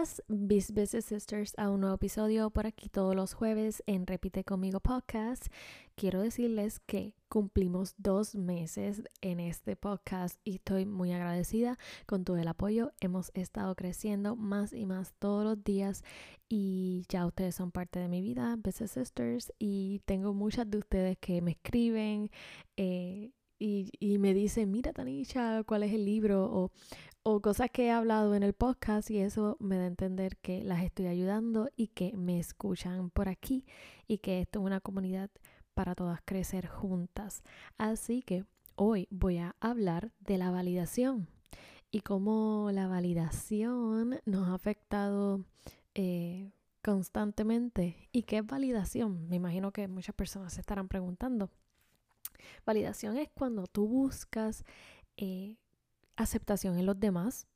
Bienvenidas, Bis Business Sisters, a un nuevo episodio por aquí todos los jueves en Repite conmigo podcast. Quiero decirles que cumplimos dos meses en este podcast y estoy muy agradecida con todo el apoyo. Hemos estado creciendo más y más todos los días y ya ustedes son parte de mi vida, Business Sisters, y tengo muchas de ustedes que me escriben. Eh, y, y, me dicen, mira Tanisha, ¿cuál es el libro? O o cosas que he hablado en el podcast y eso me da a entender que las estoy ayudando y que me escuchan por aquí y que esto es una comunidad para todas crecer juntas. Así que hoy voy a hablar de la validación y cómo la validación nos ha afectado eh, constantemente. ¿Y qué es validación? Me imagino que muchas personas se estarán preguntando. Validación es cuando tú buscas eh, aceptación en los demás,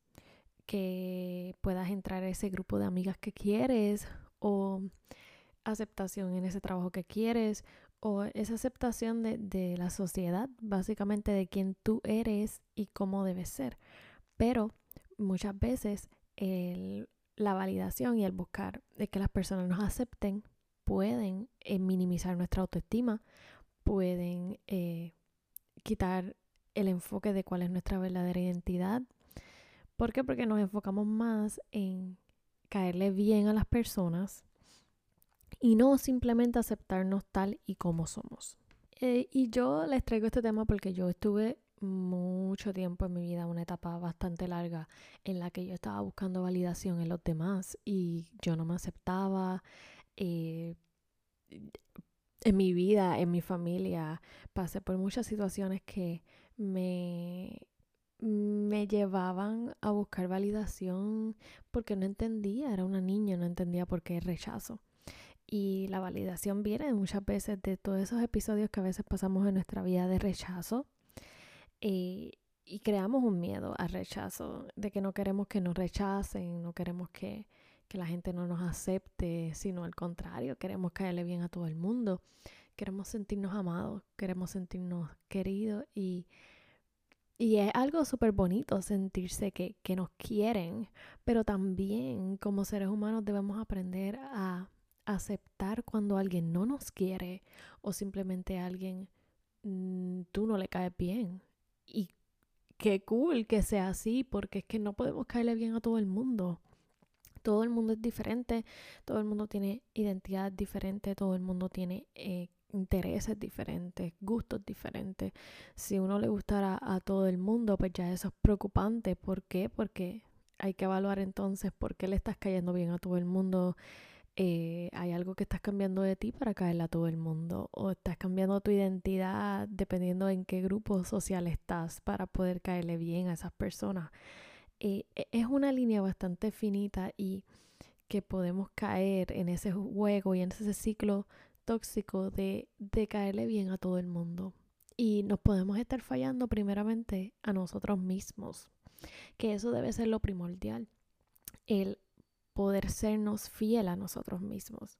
que puedas entrar a ese grupo de amigas que quieres o aceptación en ese trabajo que quieres o esa aceptación de, de la sociedad, básicamente de quién tú eres y cómo debes ser. Pero muchas veces el, la validación y el buscar de que las personas nos acepten pueden eh, minimizar nuestra autoestima, pueden eh, quitar el enfoque de cuál es nuestra verdadera identidad. ¿Por qué? Porque nos enfocamos más en caerle bien a las personas y no simplemente aceptarnos tal y como somos. Eh, y yo les traigo este tema porque yo estuve mucho tiempo en mi vida, una etapa bastante larga, en la que yo estaba buscando validación en los demás y yo no me aceptaba. Eh, en mi vida, en mi familia, pasé por muchas situaciones que me, me llevaban a buscar validación porque no entendía, era una niña, no entendía por qué rechazo. Y la validación viene muchas veces de todos esos episodios que a veces pasamos en nuestra vida de rechazo. Eh, y creamos un miedo al rechazo, de que no queremos que nos rechacen, no queremos que, que la gente no nos acepte, sino al contrario, queremos caerle bien a todo el mundo queremos sentirnos amados, queremos sentirnos queridos y, y es algo súper bonito sentirse que, que nos quieren, pero también como seres humanos debemos aprender a aceptar cuando alguien no nos quiere o simplemente alguien mm, tú no le caes bien. Y qué cool que sea así, porque es que no podemos caerle bien a todo el mundo. Todo el mundo es diferente, todo el mundo tiene identidad diferente, todo el mundo tiene eh, intereses diferentes, gustos diferentes. Si uno le gustara a todo el mundo, pues ya eso es preocupante. ¿Por qué? Porque hay que evaluar entonces por qué le estás cayendo bien a todo el mundo. Eh, hay algo que estás cambiando de ti para caerle a todo el mundo o estás cambiando tu identidad dependiendo en qué grupo social estás para poder caerle bien a esas personas. Eh, e, es una línea bastante finita y que podemos caer en ese juego y en ese ciclo tóxico de, de caerle bien a todo el mundo. Y nos podemos estar fallando primeramente a nosotros mismos, que eso debe ser lo primordial, el poder sernos fiel a nosotros mismos.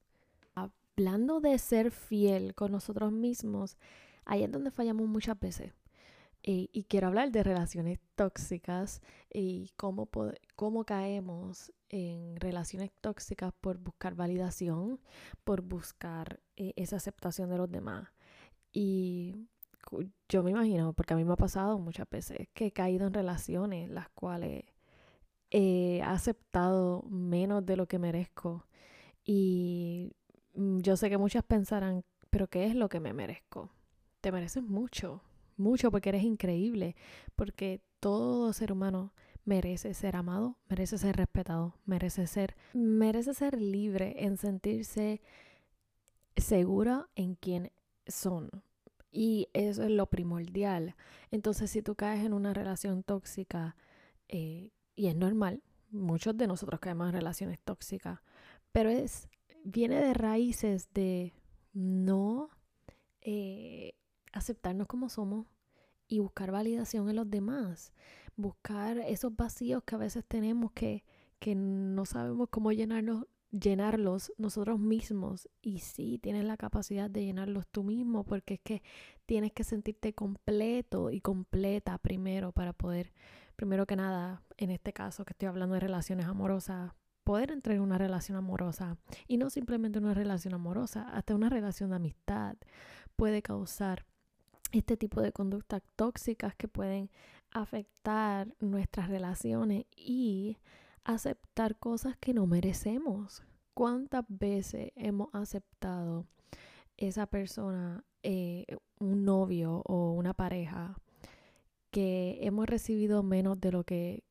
Hablando de ser fiel con nosotros mismos, ahí es donde fallamos muchas veces. Y quiero hablar de relaciones tóxicas y cómo, cómo caemos en relaciones tóxicas por buscar validación, por buscar eh, esa aceptación de los demás. Y yo me imagino, porque a mí me ha pasado muchas veces, que he caído en relaciones las cuales he aceptado menos de lo que merezco. Y mm, yo sé que muchas pensarán, pero ¿qué es lo que me merezco? Te mereces mucho, mucho porque eres increíble, porque todo ser humano merece ser amado, merece ser respetado, merece ser, merece ser libre en sentirse segura en quién son. Y eso es lo primordial. Entonces, si tú caes en una relación tóxica, eh, y es normal, muchos de nosotros caemos en relaciones tóxicas, pero es, viene de raíces de no eh, aceptarnos como somos y buscar validación en los demás buscar esos vacíos que a veces tenemos que, que no sabemos cómo llenarnos, llenarlos nosotros mismos. Y sí, tienes la capacidad de llenarlos tú mismo, porque es que tienes que sentirte completo y completa primero para poder, primero que nada, en este caso que estoy hablando de relaciones amorosas, poder entrar en una relación amorosa. Y no simplemente una relación amorosa, hasta una relación de amistad puede causar este tipo de conductas tóxicas que pueden afectar nuestras relaciones y aceptar cosas que no merecemos. ¿Cuántas veces hemos aceptado esa persona, eh, un novio o una pareja, que hemos recibido menos de lo que,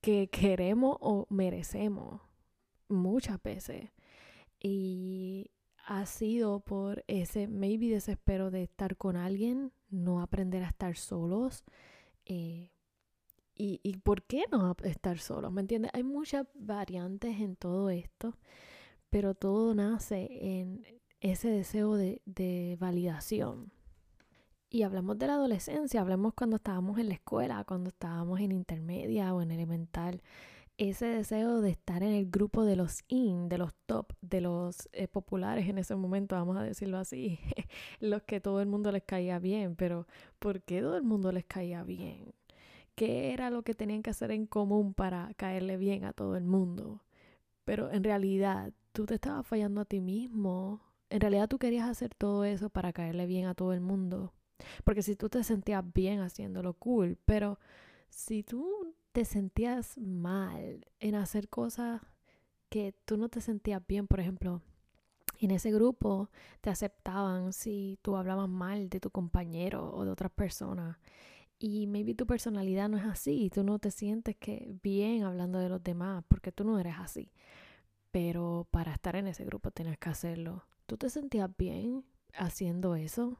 que queremos o merecemos? Muchas veces. Y ha sido por ese maybe desespero de estar con alguien, no aprender a estar solos. Eh, y, y, por qué no estar solos? ¿Me entiendes? Hay muchas variantes en todo esto, pero todo nace en ese deseo de, de validación. Y hablamos de la adolescencia, hablamos cuando estábamos en la escuela, cuando estábamos en intermedia o en elemental ese deseo de estar en el grupo de los in, de los top, de los eh, populares en ese momento, vamos a decirlo así, los que todo el mundo les caía bien, pero ¿por qué todo el mundo les caía bien? ¿Qué era lo que tenían que hacer en común para caerle bien a todo el mundo? Pero en realidad tú te estabas fallando a ti mismo. En realidad tú querías hacer todo eso para caerle bien a todo el mundo. Porque si tú te sentías bien haciéndolo cool, pero si tú te sentías mal en hacer cosas que tú no te sentías bien, por ejemplo, en ese grupo te aceptaban si tú hablabas mal de tu compañero o de otras personas. Y maybe tu personalidad no es así, tú no te sientes que bien hablando de los demás, porque tú no eres así. Pero para estar en ese grupo tienes que hacerlo. ¿Tú te sentías bien haciendo eso?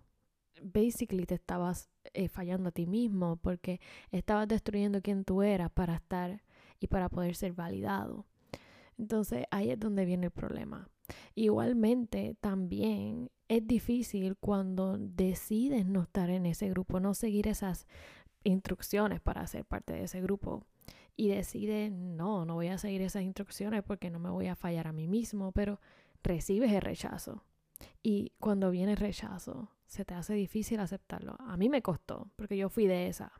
Basically te estabas eh, fallando a ti mismo porque estabas destruyendo quien tú eras para estar y para poder ser validado. Entonces ahí es donde viene el problema. Igualmente también es difícil cuando decides no estar en ese grupo, no seguir esas instrucciones para ser parte de ese grupo y decides, no, no voy a seguir esas instrucciones porque no me voy a fallar a mí mismo, pero recibes el rechazo. Y cuando viene el rechazo, se te hace difícil aceptarlo. A mí me costó, porque yo fui de esa,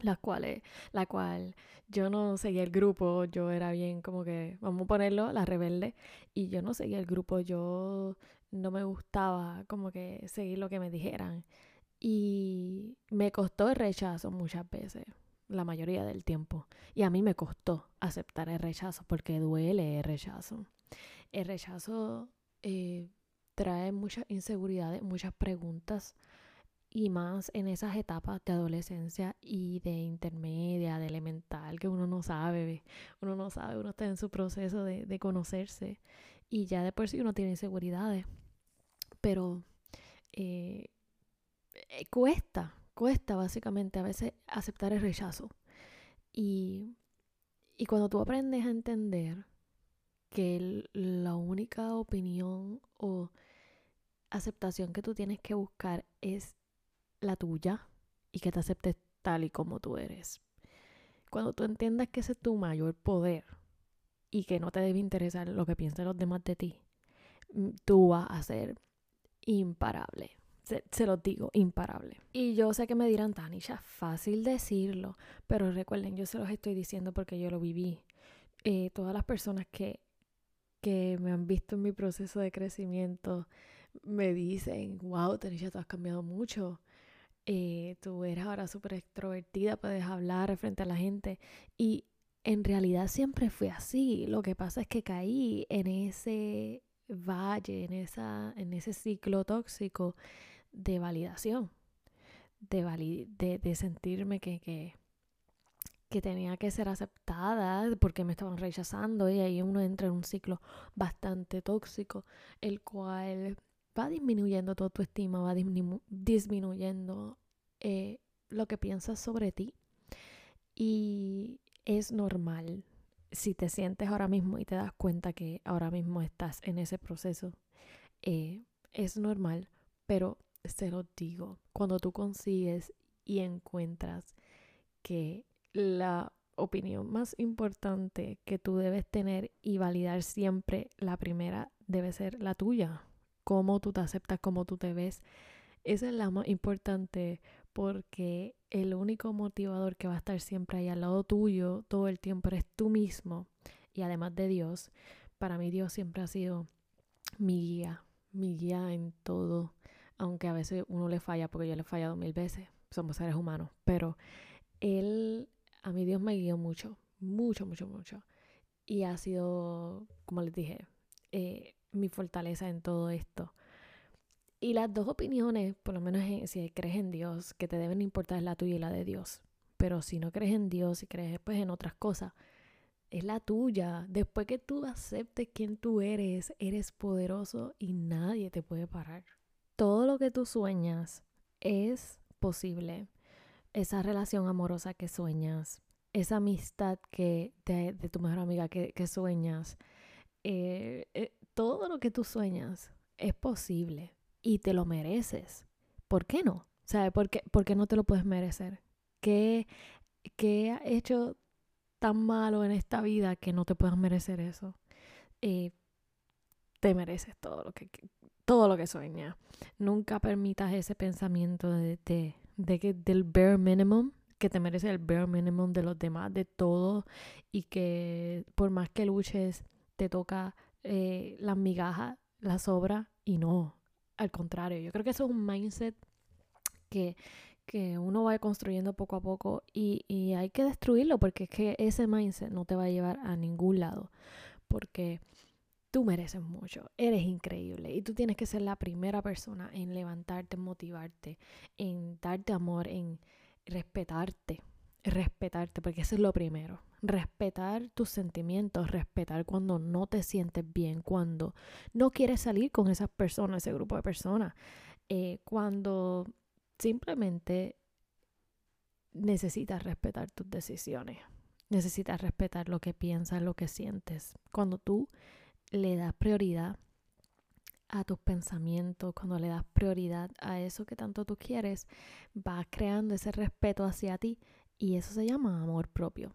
la cual, la cual yo no seguía el grupo, yo era bien como que, vamos a ponerlo, la rebelde, y yo no seguía el grupo, yo no me gustaba como que seguir lo que me dijeran. Y me costó el rechazo muchas veces, la mayoría del tiempo. Y a mí me costó aceptar el rechazo, porque duele el rechazo. El rechazo eh, trae muchas inseguridades, muchas preguntas y más en esas etapas de adolescencia y de intermedia, de elemental, que uno no sabe, uno no sabe, uno está en su proceso de, de conocerse y ya de por sí uno tiene inseguridades, pero eh, eh, cuesta, cuesta básicamente a veces aceptar el rechazo. Y, y cuando tú aprendes a entender que la única opinión o aceptación que tú tienes que buscar es la tuya y que te aceptes tal y como tú eres. Cuando tú entiendas que ese es tu mayor poder y que no te debe interesar lo que piensen los demás de ti, mm, tú vas a ser imparable. Se, lo digo, imparable. Y yo sé que me dirán, Tanisha, fácil decirlo, pero recuerden, yo se los estoy diciendo porque yo lo viví. Eh, todas las personas que, que me han visto en mi proceso de crecimiento, me dicen, wow, Tanisha, tú has cambiado mucho. Eh, tú eres ahora súper extrovertida, puedes hablar frente a la gente. Y en realidad siempre fue así. Lo que pasa es que caí en ese valle, en, esa, en ese ciclo tóxico de validación, de, de, de sentirme que, que, que tenía que ser aceptada porque me estaban rechazando y ahí uno entra en un ciclo bastante tóxico, el cual va disminuyendo tu autoestima, va disminuyendo eh, lo que piensas sobre ti. Y es normal si te sientes ahora mismo y te das cuenta que ahora mismo estás en ese proceso. Eh, es normal, pero se lo digo, cuando tú consigues y encuentras que la opinión más importante que tú debes tener y validar siempre, la primera debe ser la tuya, cómo tú te aceptas, cómo tú te ves. Esa es la más importante porque el único motivador que va a estar siempre ahí al lado tuyo todo el tiempo eres tú mismo. y además de Dios, para mí Dios siempre ha sido mi guía, mi guía en todo, aunque a veces uno le falla porque yo le he fallado mil veces, somos seres humanos, pero Él, a mí Dios me guió mucho, mucho, mucho, mucho. Y ha sido, como les dije, eh, mi fortaleza en todo esto. Y las dos opiniones, por lo menos si crees en Dios, que te deben importar es la tuya y la de Dios. Pero si no crees en Dios y crees pues en otras cosas, es la tuya. Después que tú aceptes quién tú eres, eres poderoso y nadie te puede parar. Todo lo que tú sueñas es posible. Esa relación amorosa que sueñas, esa amistad que de, tu mejor amiga que, sueñas, eh, eh, todo lo que tú sueñas es posible y te lo mereces. ¿Por qué no? ¿Sabes? ¿Por qué, ¿Por qué no te lo puedes merecer? ¿Qué, ¿Qué ha hecho tan malo en esta vida que no te puedas merecer eso? Eh, te mereces todo lo que todo lo que sueñas. Nunca permitas ese pensamiento de, de, que del bare minimum, que te mereces el bare minimum de los demás, de todo, y que por más que luches, te toca eh, las migajas, la sobra, y no. Al contrario, yo creo que eso es un mindset que, que uno va construyendo poco a poco y, y hay que destruirlo porque es que ese mindset no te va a llevar a ningún lado. Porque tú mereces mucho, eres increíble y tú tienes que ser la primera persona en levantarte, en motivarte, en darte amor, en respetarte, respetarte, porque eso es lo primero. Respetar tus sentimientos, respetar cuando no te sientes bien, cuando no quieres salir con esas personas, ese grupo de personas, eh, cuando simplemente necesitas respetar tus decisiones, necesitas respetar lo que piensas, lo que sientes. Cuando tú le das prioridad a tus pensamientos, cuando le das prioridad a eso que tanto tú quieres, vas creando ese respeto hacia ti y eso se llama amor propio.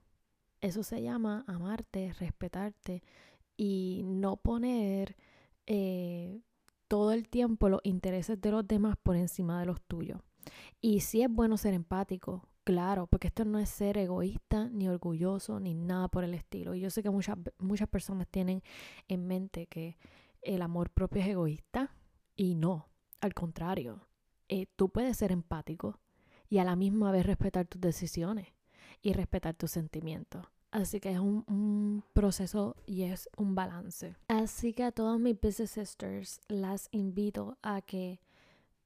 Eso se llama amarte, respetarte y no poner eh, todo el tiempo los intereses de los demás por encima de los tuyos. Y sí es bueno ser empático, claro, porque esto no es ser egoísta, ni orgulloso, ni nada por el estilo. Y yo sé que muchas, muchas personas tienen en mente que el amor propio es egoísta y no, al contrario, eh, tú puedes ser empático y a la misma vez respetar tus decisiones y respetar tus sentimientos. Así que es un, proceso y es un balance. Así que a todas mis business sisters las invito a que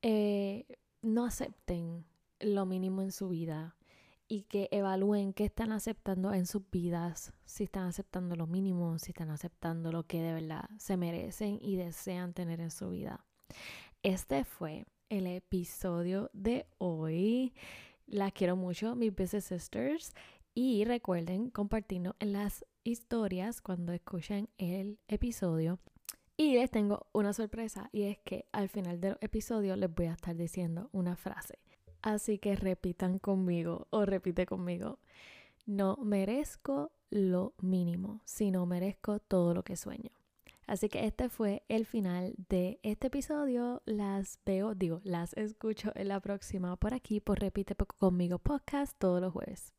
eh, no acepten lo mínimo en su vida y que evalúen qué están aceptando en sus vidas, si están aceptando lo mínimo, si están aceptando lo que de verdad se merecen y desean tener en su vida. Este fue el episodio de hoy. Las quiero mucho, mis Business Sisters. Y recuerden compartirnos en las historias cuando escuchen el episodio. Y les tengo una sorpresa y es que al final del episodio les voy a estar diciendo una frase. Así que repitan conmigo o repite conmigo. No merezco lo mínimo, sino merezco todo lo que sueño. Así que este fue el final de este episodio. Las veo, digo, las escucho en la próxima por aquí, por Repite conmigo podcast todos los jueves.